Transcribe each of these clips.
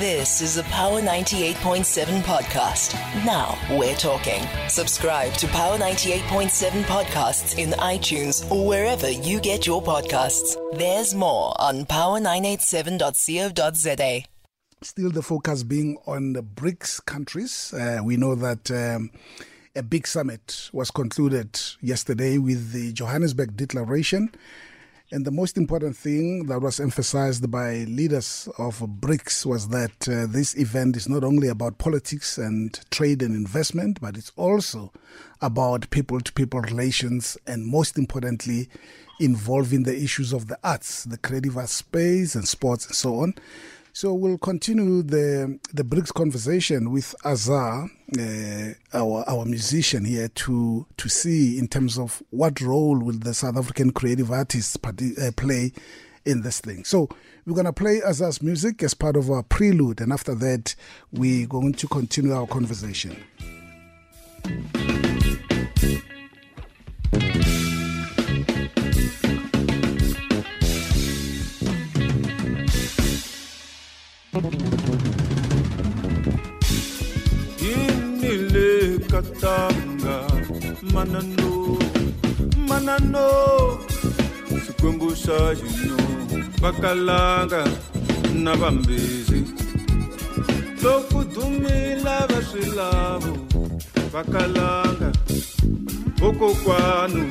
This is a Power 98.7 podcast. Now we're talking. Subscribe to Power 98.7 podcasts in iTunes or wherever you get your podcasts. There's more on power987.co.za. Still, the focus being on the BRICS countries. Uh, we know that. Um, a big summit was concluded yesterday with the Johannesburg Declaration, and the most important thing that was emphasized by leaders of BRICS was that uh, this event is not only about politics and trade and investment, but it's also about people to people relations and, most importantly, involving the issues of the arts, the creative arts space and sports and so on. So we'll continue the the BRICS conversation with Azah, uh, our our musician here, to to see in terms of what role will the South African creative artists uh, play in this thing. So we're gonna play Azah's music as part of our prelude, and after that, we're going to continue our conversation. Inile katanga manano manano. Sikwembu xa xino vakalanga na vambezi loku dumila va swilavo vakalanga vokokwanu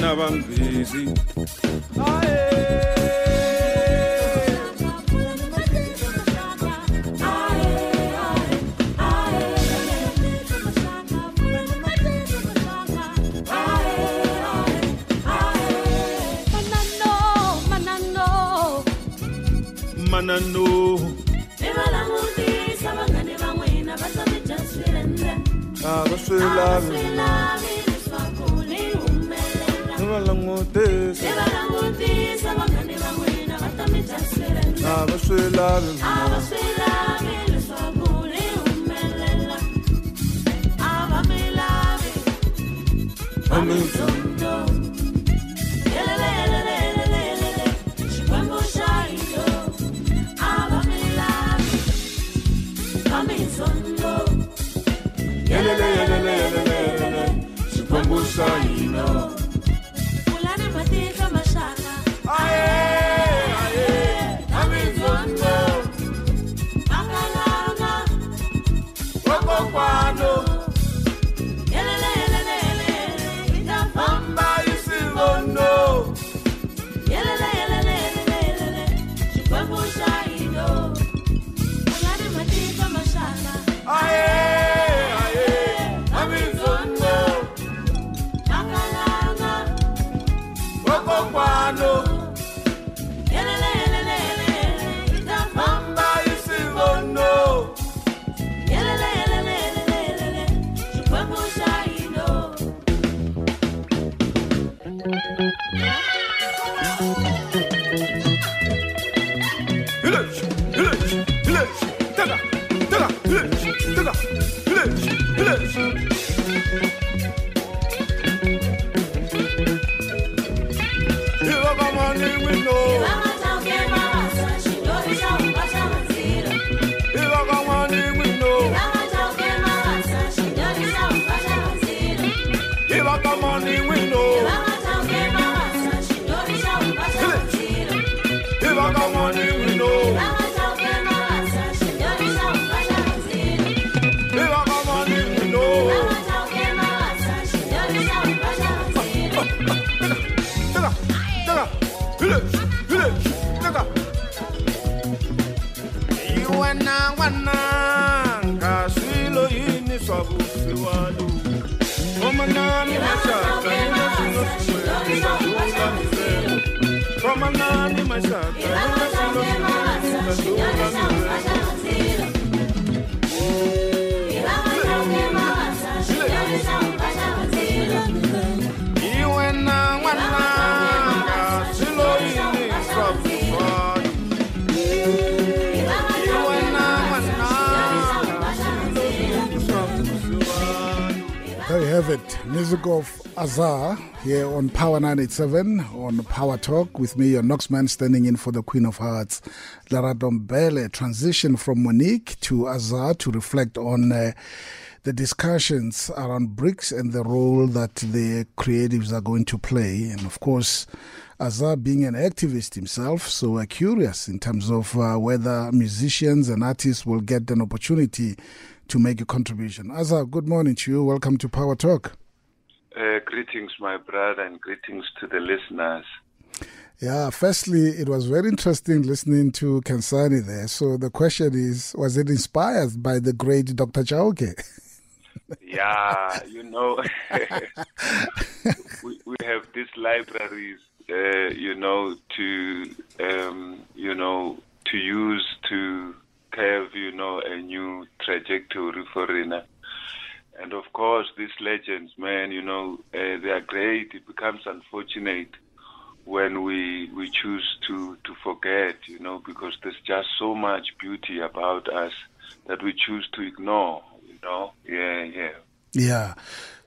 na vambezi manano a va swi lavi ni va langutisa a va swi lavi omanani mashaka ina sino sinoiaulamiselo omanani There you have it. Music of Azah here on Power 987 on Power Talk with me, your Knoxman, standing in for the Queen of Hearts, Lara Dombele. Transition from Monique to Azah to reflect on uh, the discussions around BRICS and the role that the creatives are going to play. And of course, Azah being an activist himself, so we're curious in terms of uh, whether musicians and artists will get an opportunity to make a contribution. Azah, good morning to you. Welcome to Power Talk. Uh, greetings, my brother, and greetings to the listeners. Yeah, firstly, it was very interesting listening to Kansani there. So the question is, was it inspired by the great Dr. Chauke? yeah, you know, we, we have these libraries, uh, you know, to, um, you know, to use to have, you know, a new trajectory for Rena. And of course, these legends, man, you know, uh, they are great. It becomes unfortunate when we we choose to to forget, you know, because there's just so much beauty about us that we choose to ignore, you know. Yeah, yeah. Yeah.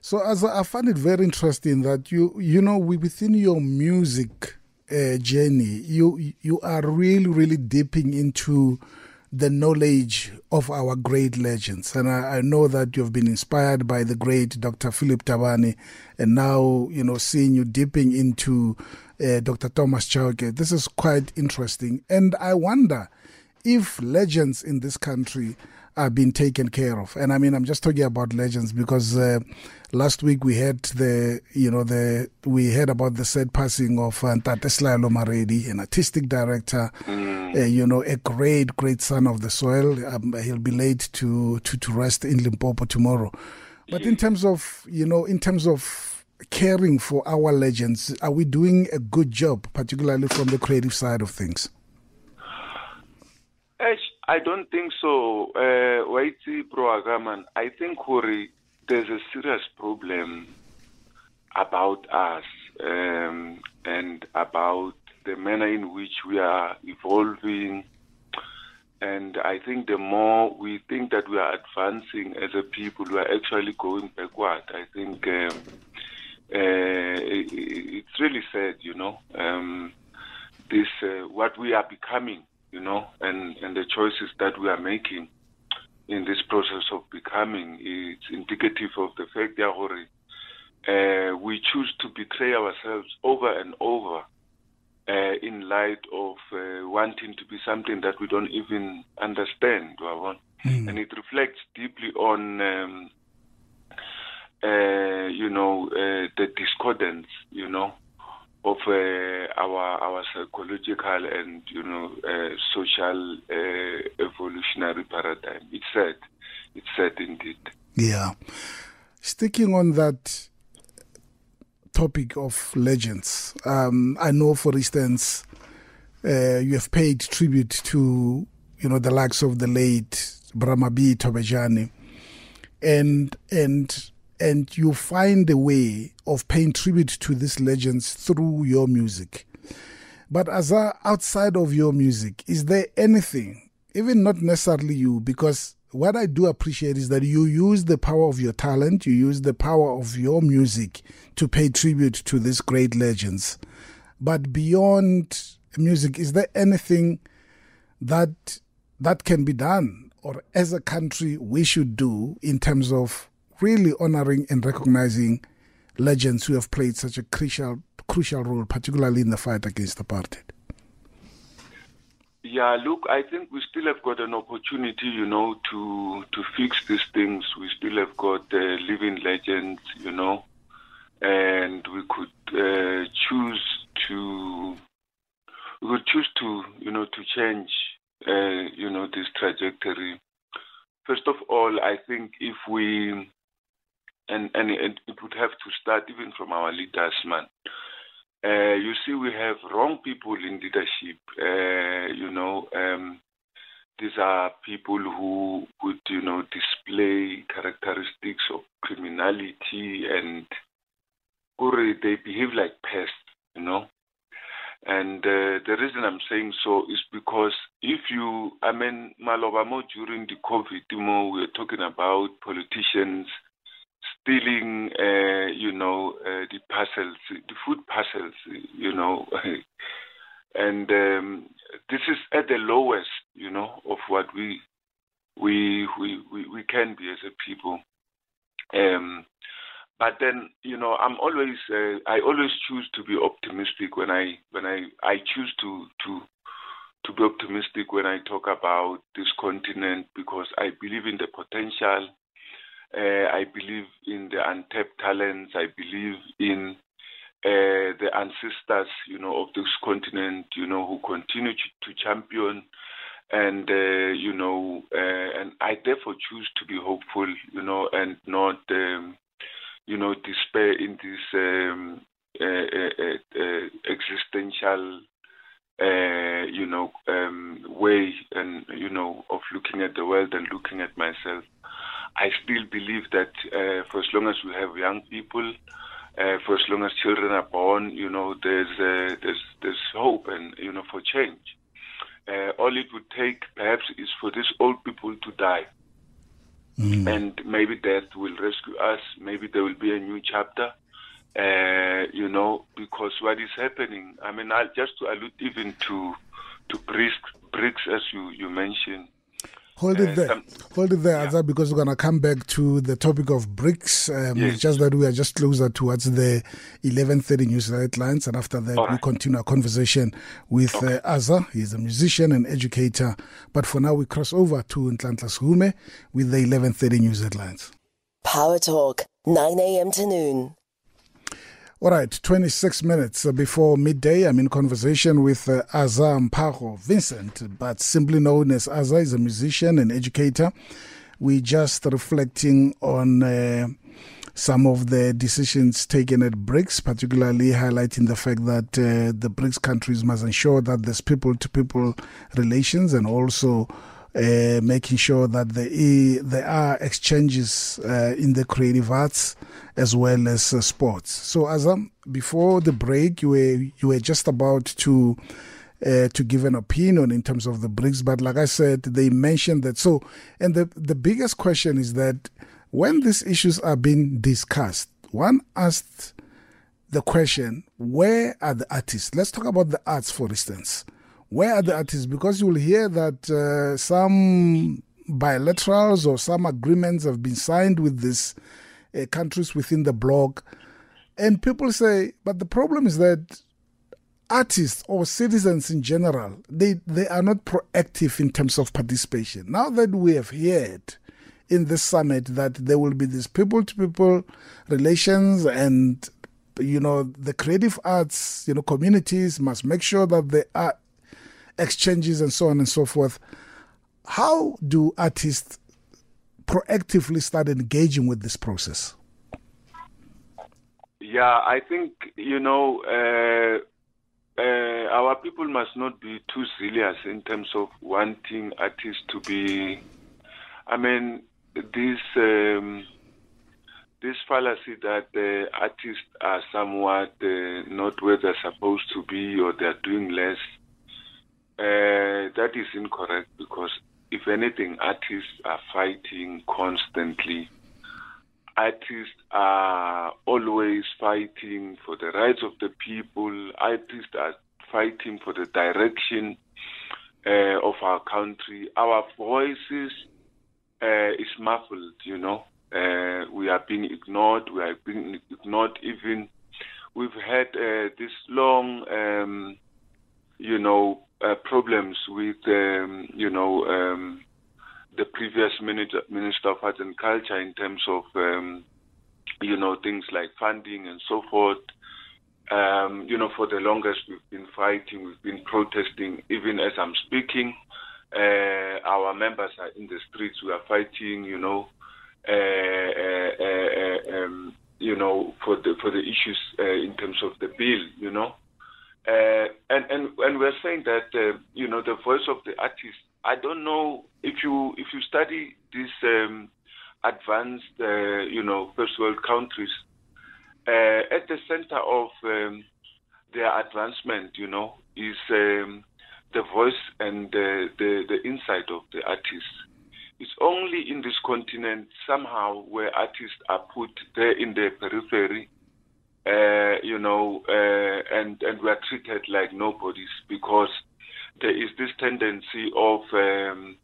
So as I find it very interesting that you you know within your music uh, journey, you you are really really dipping into the knowledge of our great legends. And I, I, know that you've been inspired by the great Dr. Philip Tabane, and now, you know, seeing you dipping into uh, Dr. Thomas Chauke. This is quite interesting. And I wonder if legends in this country are being taken care of. And I mean, I'm just talking about legends because uh, last week we had the, you know, the we heard about the sad passing of uh, Ntate Maredi, an artistic director, mm. uh, you know, a great, great son of the soil. Um, he'll be laid to, to, to rest in Limpopo tomorrow. But in terms of, you know, in terms of caring for our legends, are we doing a good job, particularly from the creative side of things? I don't think so. Uh, Waiti Proagaman, I think Hori, there's a serious problem about us um, and about the manner in which we are evolving. And I think the more we think that we are advancing as a people, we are actually going backward. I think um, uh, it, it's really sad, you know, um, this uh, what we are becoming you know, and, and the choices that we are making in this process of becoming is indicative of the fact that uh, we choose to betray ourselves over and over uh, in light of uh, wanting to be something that we don't even understand, mm. and it reflects deeply on. Um, uh, you know, uh, the discordance, you know, of uh, our our psychological and you know uh, social uh, evolutionary paradigm. It's sad. It's sad indeed. Yeah. Sticking on that topic of legends, um, I know, for instance, uh, you have paid tribute to you know the likes of the late Bra B. Tobejane, and and and you find a way of paying tribute to these legends through your music. But as a, outside of your music, is there anything, even not necessarily you, because what I do appreciate is that you use the power of your talent, you use the power of your music to pay tribute to these great legends. But beyond music, is there anything that that can be done, or as a country we should do in terms of really honoring and recognizing legends who have played such a crucial crucial role, particularly in the fight against apartheid? Yeah, look, I think we still have got an opportunity, you know, to to fix these things. We still have got uh, living legends, you know, and we could uh, choose to we could choose to, you know, to change, uh, you know, this trajectory. First of all, I think if we and, and it, it would have to start even from our leaders, man. Uh, you see, we have wrong people in leadership. Uh, you know, um, these are people who would, you know, display characteristics of criminality and they behave like pests, you know. And uh, the reason I'm saying so is because if you, I mean, Malobamo during the COVID, you we were talking about politicians stealing, uh, you know, uh, the parcels, the food parcels, you know, and um, this is at the lowest, you know, of what we we we we, we can be as a people. Um, but then, you know, I'm always uh, I always choose to be optimistic when I when I I choose to to to be optimistic when I talk about this continent because I believe in the potential. Uh, I believe in the untapped talents. I believe in uh, the ancestors, you know, of this continent, you know, who continue to, to champion, and uh, you know, and I therefore choose to be hopeful, you know, and not, um, you know, despair in this um, existential you know, um, way and you know of looking at the world and looking at myself. I still believe that uh, for as long as we have young people, uh, for as long as children are born, you know, there's uh, there's there's hope and you know for change. Uh, all it would take, perhaps, is for these old people to die, mm. and maybe death will rescue us. Maybe there will be a new chapter. Uh, you know, because what is happening, I mean, I'll just to allude even to to BRICS, BRICS as you, you mentioned, Hold it uh, there. Hold it there, yeah. Azah, because we're going to come back to the topic of BRICS. Um, yes. It's just that we are just closer towards the 11.30 news headlines. And after that, right. we continue our conversation with okay. uh, Azah. He's a musician and educator. But for now, we cross over to Nhlanhla Sihume with the 11.30 news headlines. Power Talk, 9 a.m. to noon. All right, 26 minutes before midday, I'm in conversation with uh, Azah Vincent, but simply known as Azah, is a musician and educator. We're just reflecting on uh, some of the decisions taken at BRICS, particularly highlighting the fact that uh, the BRICS countries must ensure that there's people to people relations and also uh, making sure that there, there are exchanges uh, in the creative arts as well as uh, sports. So, as um, before the break, you were you were just about to. Uh, to give an opinion in terms of the BRICS, but like I said, they mentioned that. So, and the the biggest question is that when these issues are being discussed, one asked the question, where are the artists? Let's talk about the arts, for instance. Where are the artists? Because you will hear that uh, some bilaterals or some agreements have been signed with these uh, countries within the bloc. And people say, but the problem is that artists or citizens in general, they, they are not proactive in terms of participation. Now that we have heard in this summit that there will be these people to people relations and you know the creative arts you know communities must make sure that they are exchanges and so on and so forth. How do artists proactively start engaging with this process? Yeah, I think, you know, uh, uh, our people must not be too zealous in terms of wanting artists to be. I mean, this um, this fallacy that the artists are somewhat uh, not where they're supposed to be or they're doing less uh, that is incorrect because, if anything, artists are fighting constantly. Artists are always fighting for the rights of the people. Artists are fighting for the direction uh, of our country. Our voices uh, is muffled, you know. Uh, we are being ignored. We are being ignored even. We've had this long, um, you know, uh, problems with, um, you know, um, the previous minister, minister of Arts and Culture in terms of, um, you know, things like funding and so forth. Um, you know, for the longest we've been fighting, we've been protesting. Even as I'm speaking, uh, our members are in the streets. We are fighting. You know, uh, uh, uh um, you know, for the for the issues uh, in terms of the bill. You know. Uh, and and and we're saying that uh, you know the voice of the artist. I don't know if you if you study these um, advanced uh, you know first world countries uh, at the center of um, their advancement, you know, is um, the voice and the, the the insight of the artist. it's only in this continent somehow where artists are put there in the periphery, uh, you know, uh, and and we are treated like nobodies because there is this tendency of, um,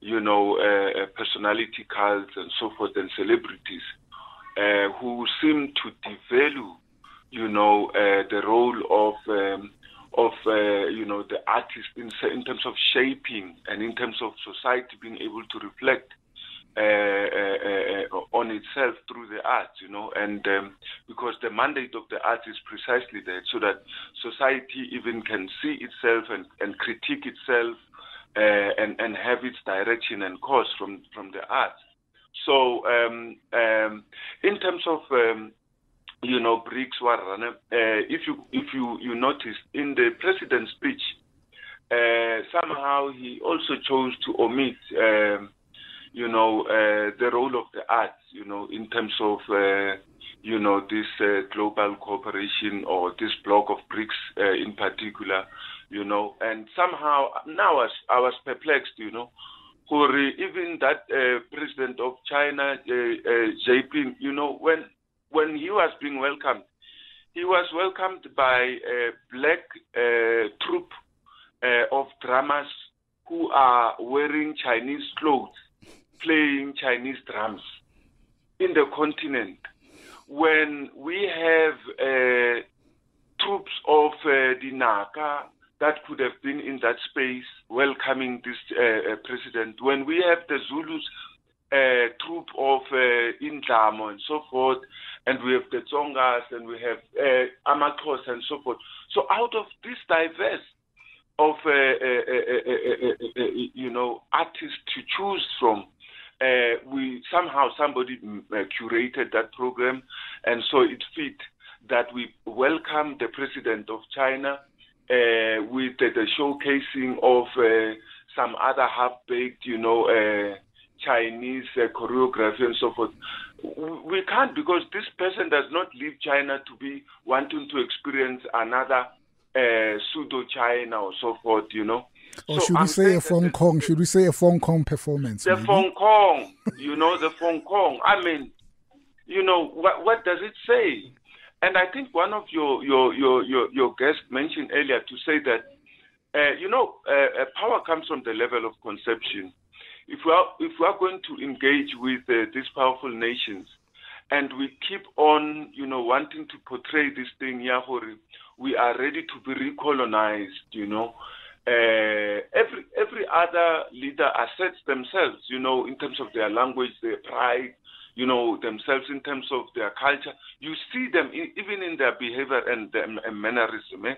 you know, uh, uh personality cults and so forth and celebrities uh, who seem to devalue, you know, uh, the role of um, of you know the artist in, in terms of shaping and in terms of society being able to reflect on itself through the arts, you know, and um, because the mandate of the arts is precisely that, so that society even can see itself and, and critique itself uh, and and have its direction and course from from the arts. So um, um, in terms of um, you know, BRICS uh, if you if you you notice in the president's speech, uh, somehow he also chose to omit, um, you know, uh, the role of the arts, you know, in terms of, uh, you know, this uh, global cooperation or this block of BRICS uh, in particular, you know, and somehow now I was, I was perplexed, you know, for even that president of China, Xi Jinping, you know, when when he was being welcomed, he was welcomed by a black uh, troupe uh, of drummers who are wearing Chinese clothes, playing Chinese drums in the continent. When we have uh, troops of uh, the Naka that could have been in that space welcoming this uh, uh, president, when we have the Zulus uh, troop of uh, Indlamo and so forth, and we have the Tsongas and we have uh, Amakos and so forth. So out of this diverse of uh, you know artists to choose from, we somehow somebody mm, curated that program, and so it fit that we welcome the president of China with the, showcasing of some other half-baked, you know Chinese uh, choreography and so forth. We can't because this person does not leave China to be wanting to experience another uh, pseudo China or so forth, you know. Or so should we say a Fong Kong? Should we say a Fong Kong performance? The Fong Kong, you know, the Fong Kong. I mean, you know, what what does it say? And I think one of your your your your, your guests mentioned earlier to say that, uh, you know, uh, uh power comes from the level of conception if we are if we are going to engage with uh, these powerful nations, and we keep on, you know, wanting to portray this thing, Yahori, we are ready to be recolonized, you know. Uh, every every other leader assets themselves, you know, in terms of their language, their pride, you know, themselves in terms of their culture. You see them in, even in their behavior and, and mannerism. Eh?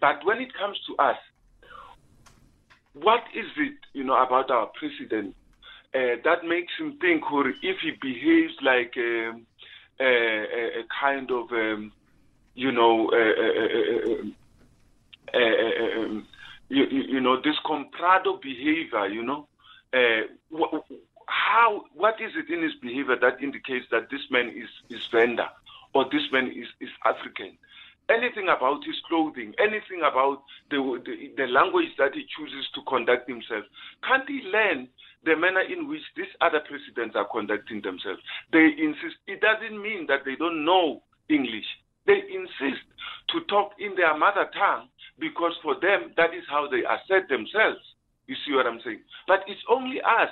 But when it comes to us, what is it, you know, about our president uh, that makes him think, or if he behaves like um, a, a, a, kind of, um, you know, um, you, you, know, this comprador behavior, you know, uh, how, what is it in his behavior that indicates that this man is, is Venda or this man is, is African? anything about his clothing, anything about the, the, the language that he chooses to conduct himself. Can't he learn the manner in which these other presidents are conducting themselves? They insist. It doesn't mean that they don't know English. They insist to talk in their mother tongue because for them that is how they assert themselves. You see what I'm saying? But it's only us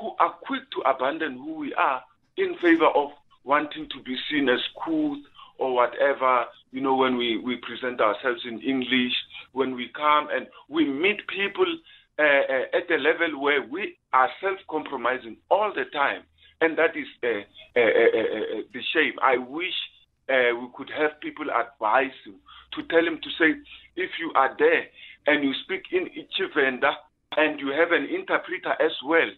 who are quick to abandon who we are in favor of wanting to be seen as cool or whatever, you know, when we, we present ourselves in English, when we come and we meet people uh, uh, at a level where we are self compromising all the time. And that is uh, uh, uh, uh the shame. I wish we could have people advise you to tell him to say, if you are there and you speak in Tshivenda and you have an interpreter as well,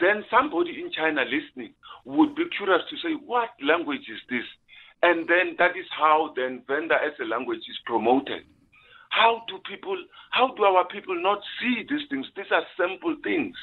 then somebody in China listening would be curious to say, what language is this? And then that is how then Venda as a language is promoted. How do people, how do our people not see these things? These are simple things.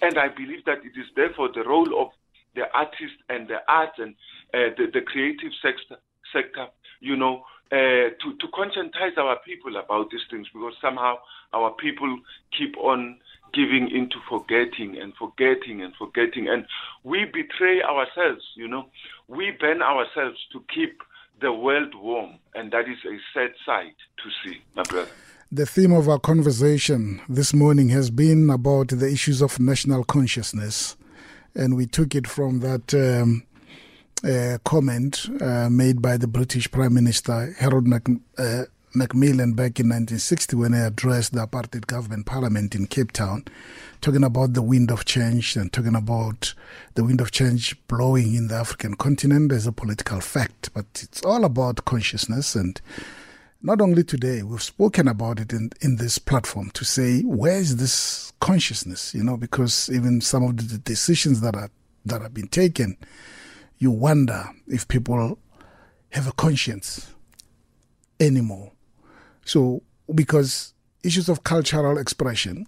And I believe that it is therefore the role of the artist and the arts and uh, the, the creative sector, sector you know, uh, to, to conscientize our people about these things because somehow our people keep on giving into forgetting and forgetting and forgetting. And we betray ourselves, you know. We burn ourselves to keep the world warm. And that is a sad sight to see, my brother. The theme of our conversation this morning has been about the issues of national consciousness. And we took it from that um, uh, comment uh, made by the British Prime Minister Harold Mac, uh, Macmillan back in 1960 when he addressed the apartheid government parliament in Cape Town, talking about the wind of change and talking about the wind of change blowing in the African continent as a political fact. But it's all about consciousness and not only today, we've spoken about it in, in this platform to say, where is this consciousness? You know, because even some of the decisions that are that have been taken, you wonder if people have a conscience anymore. So, because issues of cultural expression,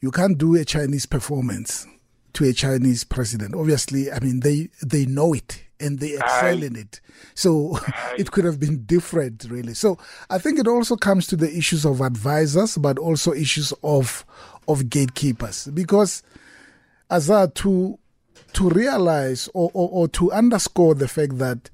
you can't do a Chinese performance to a Chinese president. Obviously, I mean they they know it and they excel in it. So it could have been different, really. So I think it also comes to the issues of advisors, but also issues of of gatekeepers, because as to to realize or, or, or to underscore the fact that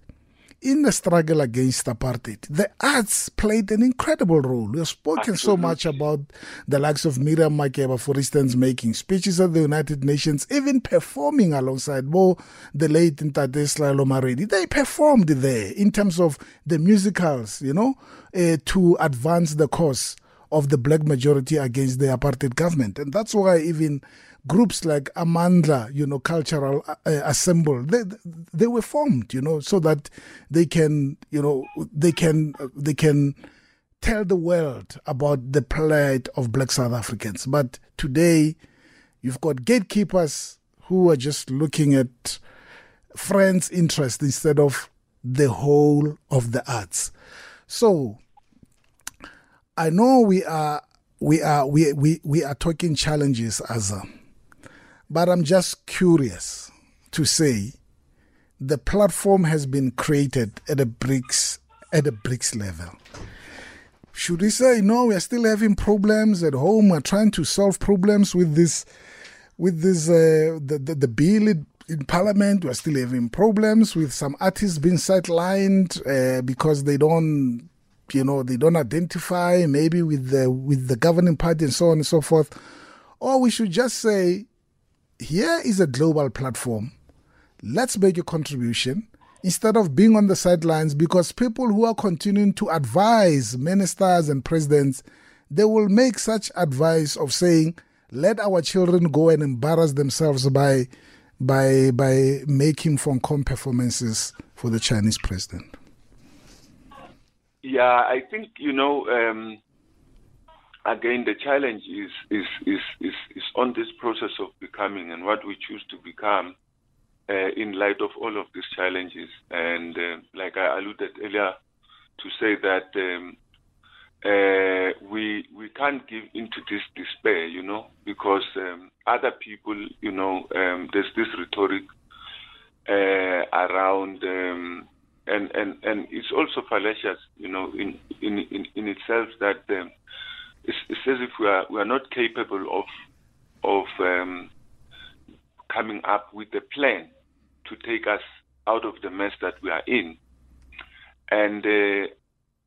in the struggle against apartheid, the arts played an incredible role. We have spoken Absolutely. so much about the likes of Miriam Makeba, for instance, making speeches at the United Nations, even performing alongside Mo, the late Ntate Lomaredi. They performed there in terms of the musicals, you know, uh, to advance the cause of the black majority against the apartheid government. And that's why even groups like Amandla, you know, Cultural uh, uh, Ensemble, they, they were formed, you know, so that they can, you know, they can, they can tell the world about the plight of black South Africans. But today, you've got gatekeepers who are just looking at friends' interest instead of the whole of the arts. So, I know we are we are we we, we are talking challenges as a but I'm just curious to say the platform has been created at a BRICS at a BRICS level. Should we say no? We're still having problems at home. We're trying to solve problems with this, with this uh, the, the, the bill in, in Parliament. We're still having problems with some artists being sidelined uh, because they don't, you know, they don't identify maybe with the with the governing party and so on and so forth. Or we should just say here is a global platform. Let's make a contribution instead of being on the sidelines because people who are continuing to advise ministers and presidents, they will make such advice of saying, let our children go and embarrass themselves by by by making Fong performances for the Chinese president. Yeah, I think you know um, again, the challenge is, is, is, is, is on this process of becoming and what we choose to become uh, in light of all of these challenges. And uh, like I alluded earlier, to say that um, uh, we we can't give into this despair, you know, because um, other people, you know, um, there's this rhetoric uh, around, um, and and and it's also fallacious, you know, in in in, in itself that um, it's, it's as if we are we are not capable of of um, coming up with a plan to take us out of the mess that we are in. And uh,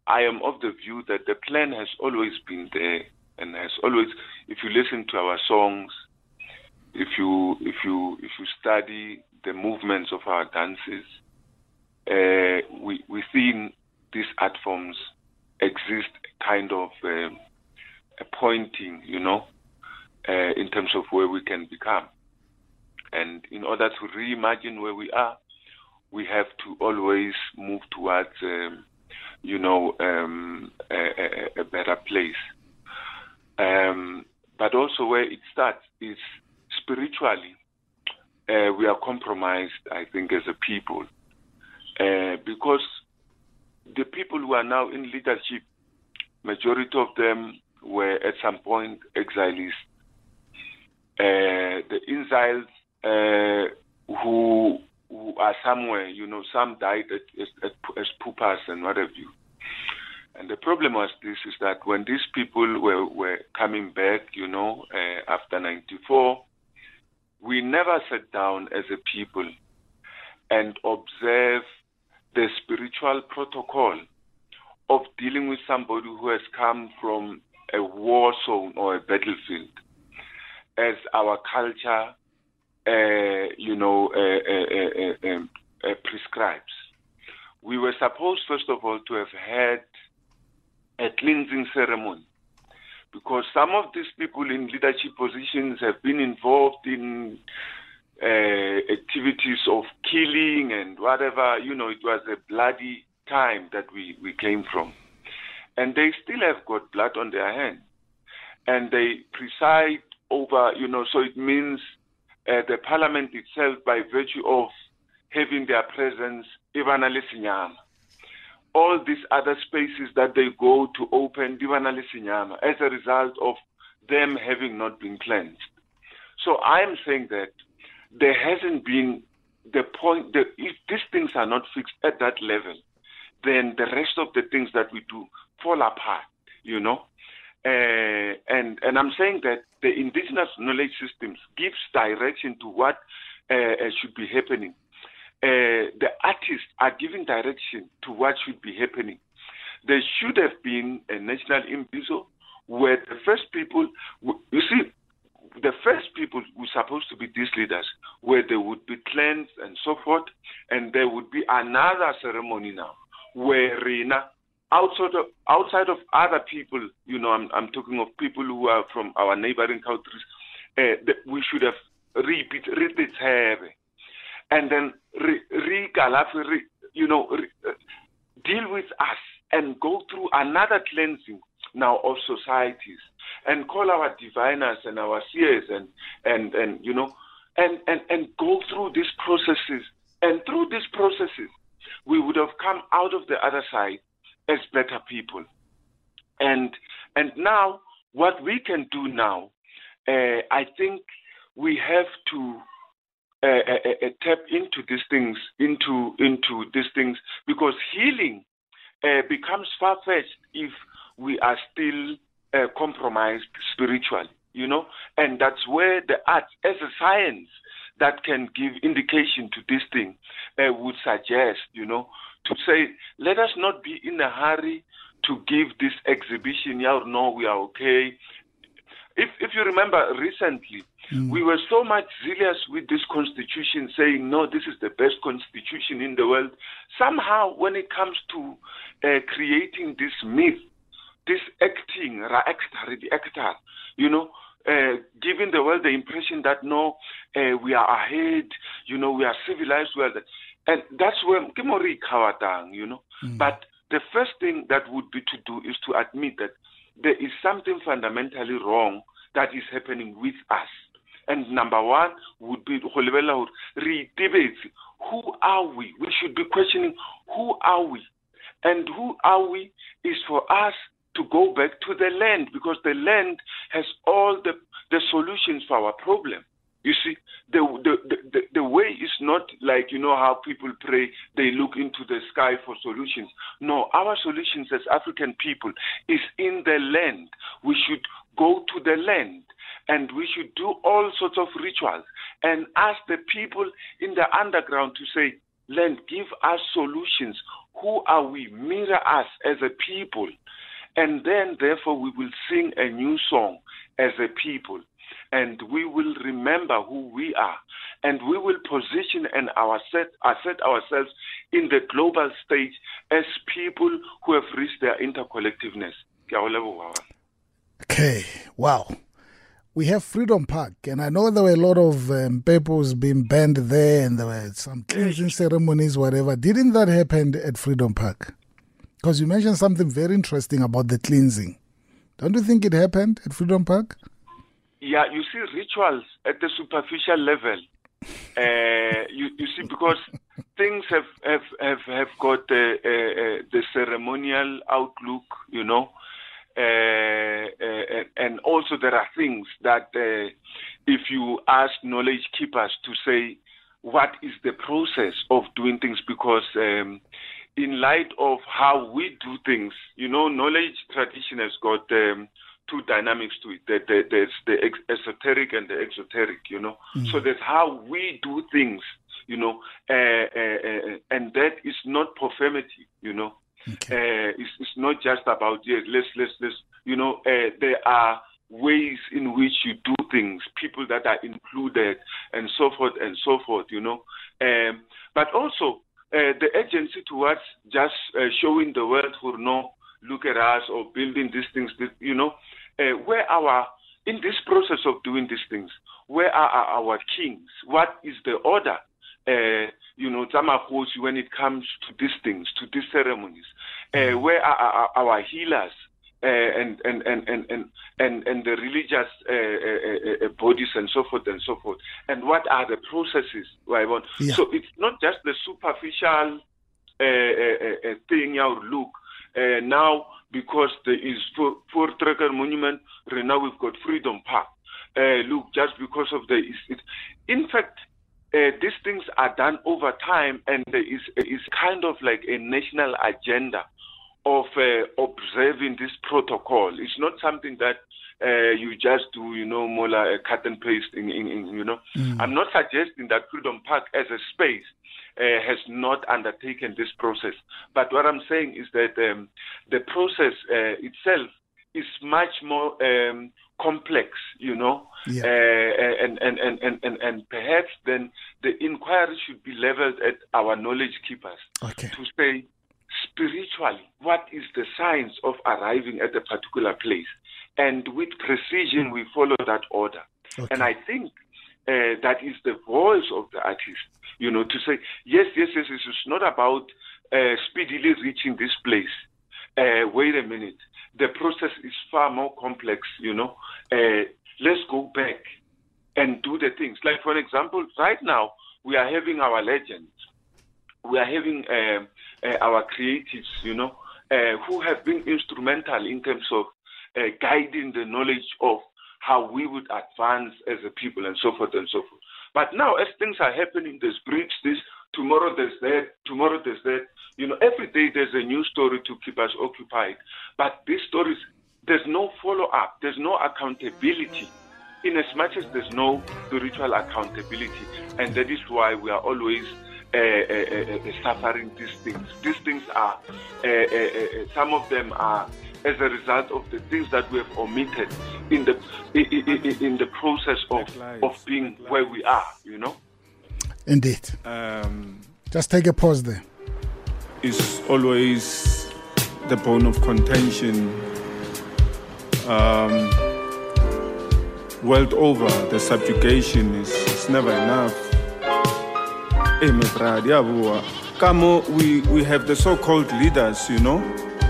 I am of the view that the plan has always been there and has always, if you listen to our songs, if you if you if you study the movements of our dances, uh, we within these art forms exist kind of um, pointing, you know, uh, in terms of where we can become. And in order to reimagine where we are, we have to always move towards, um, you know, um, a, a, a, better place. Um, but also where it starts is spiritually. Uh, we are compromised, I think, as a people, uh, because the people who are now in leadership, majority of them were at some point exiles. Uh, the exiles uh, who who are somewhere, you know, some died as, as, as poopers and what have you. And the problem was this is that when these people were, were coming back, you know, uh, after 94, we never sat down as a people and observe the spiritual protocol of dealing with somebody who has come from a war zone or a battlefield as our culture, uh, you know, uh, uh, uh, um, uh prescribes. We were supposed, first of all, to have had a cleansing ceremony because some of these people in leadership positions have been involved in uh, activities of killing and whatever. You know, it was a bloody time that we, we came from. And they still have got blood on their hands. And they preside over, you know, so it means uh, the parliament itself, by virtue of having their presence, all these other spaces that they go to open as a result of them having not been cleansed. So I'm saying that there hasn't been the point that if these things are not fixed at that level, then the rest of the things that we do fall apart, you know. Uh, and and I'm saying that the indigenous knowledge systems gives direction to what uh, should be happening uh, the artists are giving direction to what should be happening. There should have been a national imbizo where the first people, you see, the first people were supposed to be these leaders, where they would be cleansed and so forth, and there would be another ceremony now, where Rina, outside of outside of other people, you know, I'm I'm talking of people who are from our neighboring countries, uh, we should have repeat repeat and then re, re, you know, re, uh, deal with us and go through another cleansing. Now of societies and call our diviners and our seers and and and you know and and and go through these processes. And through these processes we would have come out of the other side as better people. And and now what we can do now uh, i think we have to uh, uh, tap into these things, into into these things, because healing uh, becomes far fetched if we are still uh, compromised spiritually, you know, and that's where the arts, as a science that can give indication to this thing, uh, would suggest, you know, to say, let us not be in a hurry to give this exhibition. Yeah, or no, we are okay. If if you remember recently, Mm. We were so much zealous with this constitution, saying, no, this is the best constitution in the world. Somehow, when it comes to uh, creating this myth, this acting, the actor, you know, uh, giving the world the impression that no, uh, we are ahead, you know, we are civilized world. And that's where Kimori Kawatang, you know. Mm. But the first thing that would be to do is to admit that there is something fundamentally wrong that is happening with us. And number one would be who are we? We should be questioning who are we? And who are we is for us to go back to the land because the land has all the, the solutions for our problem. You see, the, the, the, the way is not like, you know, how people pray, they look into the sky for solutions. No, our solutions as African people is in the land. We should go to the land and we should do all sorts of rituals and ask the people in the underground to say, Land, give us solutions. Who are we? Mirror us as a people. And then, therefore, we will sing a new song as a people. And we will remember who we are. And we will position and our set, set ourselves in the global stage as people who have reached their intercollectiveness. Okay, wow we have Freedom Park, and I know there were a lot of um, peoples being banned there, and there were some cleansing ceremonies, whatever. Didn't that happen at Freedom Park? Because you mentioned something very interesting about the cleansing. Don't you think it happened at Freedom Park? Yeah, you see rituals at the superficial level. Uh, you, you see, because things have have have, have got uh, uh, the ceremonial outlook, you know, uh, uh, and also there are things that uh, if you ask knowledge keepers to say what is the process of doing things because um, in light of how we do things, you know, knowledge tradition has got um, two dynamics to it. There, there, there's the ex- esoteric and the exoteric, you know. So that's how we do things, you know, uh, uh, uh, and that is not profanity, you know. Uh, it's, it's not just about yes, let's let's let's, you know. Uh, there are ways in which you do things, people that are included, and so forth and so forth, you know. Um, but also uh, the agency towards just uh, showing the world who know, look at us or building these things, that, you know, uh, where are our in this process of doing these things, where are our kings? What is the order? Uh, you know, Tamahosi when it comes to these things, to these ceremonies. Uh, where are our healers? Uh, and, and, and, and, and, and, and the religious uh, uh, uh, bodies and so forth and so forth. And what are the processes? Yeah. So it's not just the superficial uh, uh, uh, thing you look. Uh, now, because there is for Trekker Monument, right now we've got Freedom Park. Uh, look, just because of the. In fact, uh, these things are done over time, and there is, is kind of like a national agenda of uh, observing this protocol. It's not something that uh, you just do, you know, more like a cut and paste. In, in, in you know, I'm not suggesting that Freedom Park as a space uh, has not undertaken this process, but what I'm saying is that um, the process uh, itself is much more um, complex, you know, Yeah. uh, and, and, and, and, and, and perhaps then the inquiry should be leveled at our knowledge keepers Okay. to say spiritually what is the science of arriving at a particular place? And with precision we follow that order. Okay. and i think uh, that is the voice of the artist you know to say yes yes yes yes, it's not about uh, speedily reaching this place. Uh, wait a minute. The process is far more complex you know. Uh, let's go back and do the things. Like for example right now we are having our legends. We are having um, our creatives, you know, uh, who have been instrumental in terms of uh, guiding the knowledge of how we would advance as a people and so forth and so forth. But now, as things are happening, there's bridge this, tomorrow there's that, tomorrow there's that. You know, every day there's a new story to keep us occupied. But these stories, there's no follow up, there's no accountability. In as much as there's no spiritual accountability, and that is why we are always uh, uh, uh, uh, suffering these things. These things are, uh, uh, uh, some of them are as a result of the things that we have omitted in the in, in, in the process of of being where we are. You know. Indeed. Um, Just take a pause there. It's always the bone of contention. Um, world over, the subjugation is, is never enough. Kamo, we, we have the so-called leaders, you know,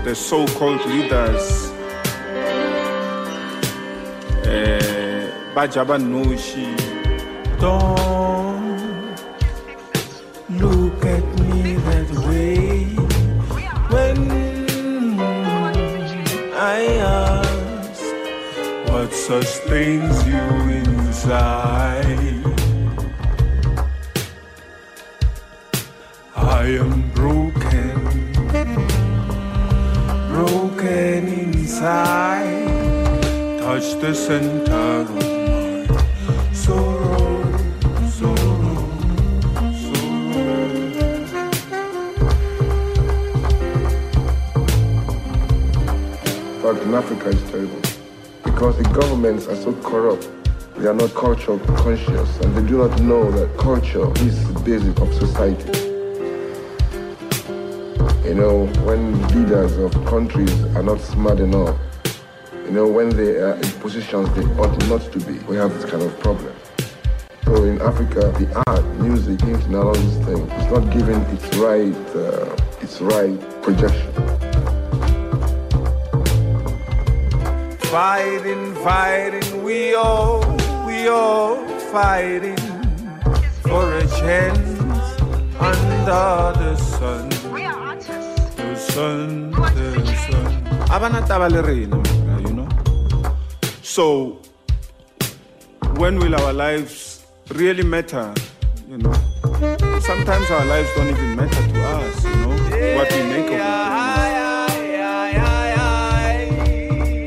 the so-called leaders. Eh, Bajaba Noshi. Don't look at me that way when I ask what sustains you inside. The center of my sorrow, fact, in Africa is terrible because the governments are so corrupt. They are not culture conscious and they do not know that culture is the basis of society. You know, when leaders of countries are not smart enough, you know, when they are in positions they ought not to be, we have this kind of problem. So in Africa, the art, music, internet, and all these things, it's not given its right, uh, its right projection. Fighting, fighting, we all, we all fighting for a chance under the sun. We are artists. The sun, the sun. Abana taba le rena, mara, you know. So, when will our lives really matter? You know, sometimes our lives don't even matter to us. You know, what we make of it.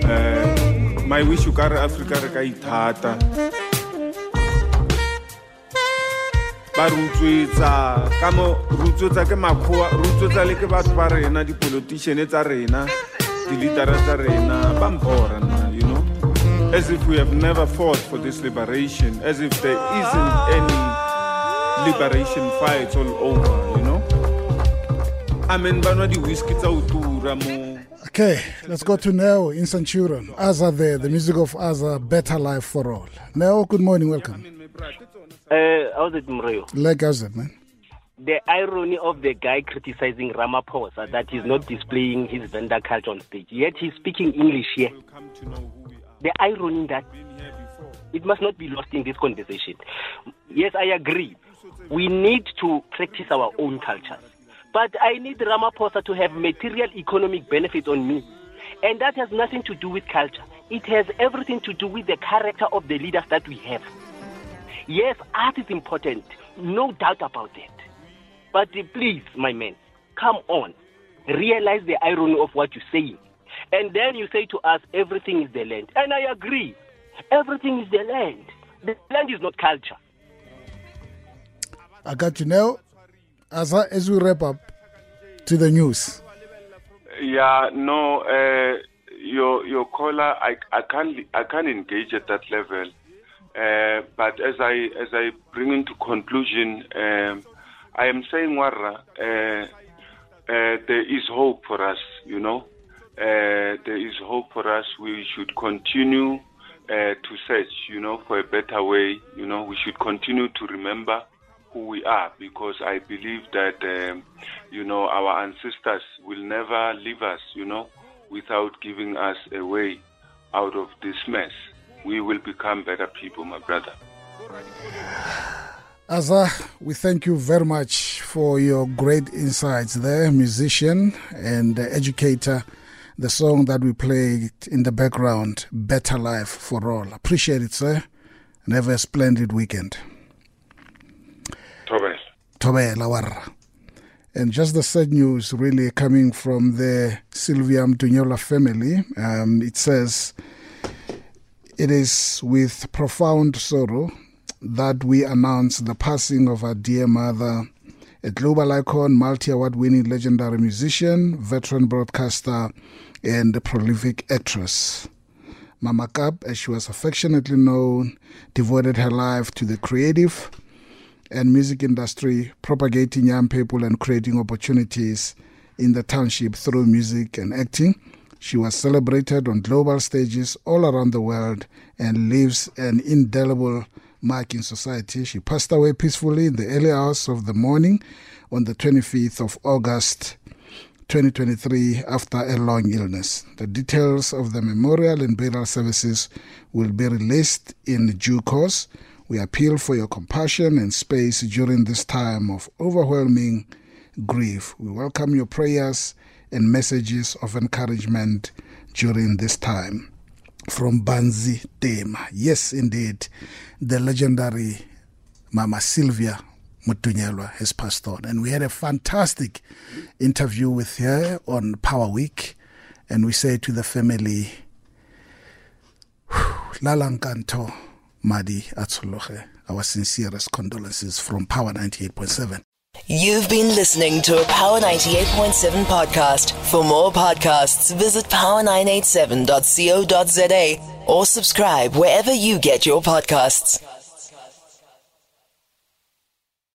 Uh, my wish ka re Africa re ka ithata. ba re utswetsa ka mo re utswetsa ke makgowa re utswetsa le ke batho ba rena dipolitician tsa rena di-leadera tsa rena ba mpora you as if we have never fought for this liberation as if there isn't any liberation fights all over you know I mean banwa di-whisky tsa o tura mo Okay, let's go to Neo in Centurion. Azah there, the music of Azah, Better Life for All. Neo, good morning, welcome. Uh, how's it, Morio? Like how's it, man? The irony of the guy criticizing Ramaphosa that he's not displaying his Venda culture on stage, yet he's speaking English here. The irony that it must not be lost in this conversation. Yes, I agree. We need to practice our own cultures. But I need Ramaphosa to have material economic benefits on me. And that has nothing to do with culture. It has everything to do with the character of the leaders that we have. Yes, art is important, no doubt about it. But please, my man, come on. Realize the irony of what you're saying. And then you say to us, everything is the land. And I agree. Everything is the land. The land is not culture. I got you now. As, I, as we wrap up to the news. Yeah, no, uh, your your caller, I, I can't I can't engage at that level. Uh, but as I as I bring into conclusion, um, I am saying, Warra, uh, uh, there is hope for us. You know, uh, there is hope for us. We should continue uh, to search. You know, for a better way. You know, we should continue to remember who we are because I believe that um, you know our ancestors will never leave us. You know, without giving us a way out of this mess we will become better people, my brother. Azah, we thank you very much for your great insights there, musician and educator. The song that we played in the background, Better Life for All. Appreciate it, sir. And have a splendid weekend. Tobel. Tobel, Awarra. And just the sad news, really, coming from the Sylvia Mdunyelwa family. Um, it says, it is with profound sorrow that we announce the passing of our dear mother, a global icon, multi award winning legendary musician, veteran broadcaster, and a prolific actress. Mama Kap, as she was affectionately known, devoted her life to the creative and music industry, propagating young people and creating opportunities in the township through music and acting. She was celebrated on global stages all around the world and leaves an indelible mark in society. She passed away peacefully in the early hours of the morning on the 25th of August 2023 after a long illness. The details of the memorial and burial services will be released in due course. We appeal for your compassion and space during this time of overwhelming grief. We welcome your prayers and messages of encouragement during this time. From Banzi Tema. Yes, indeed, the legendary Mama Sylvia Mdunyelwa has passed on. And we had a fantastic interview with her on Power Week. And we say to the family, Lalankanto Madi Atsologe, our sincerest condolences from Power 98.7. You've been listening to a Power 98.7 podcast. For more podcasts, visit power987.co.za or subscribe wherever you get your podcasts.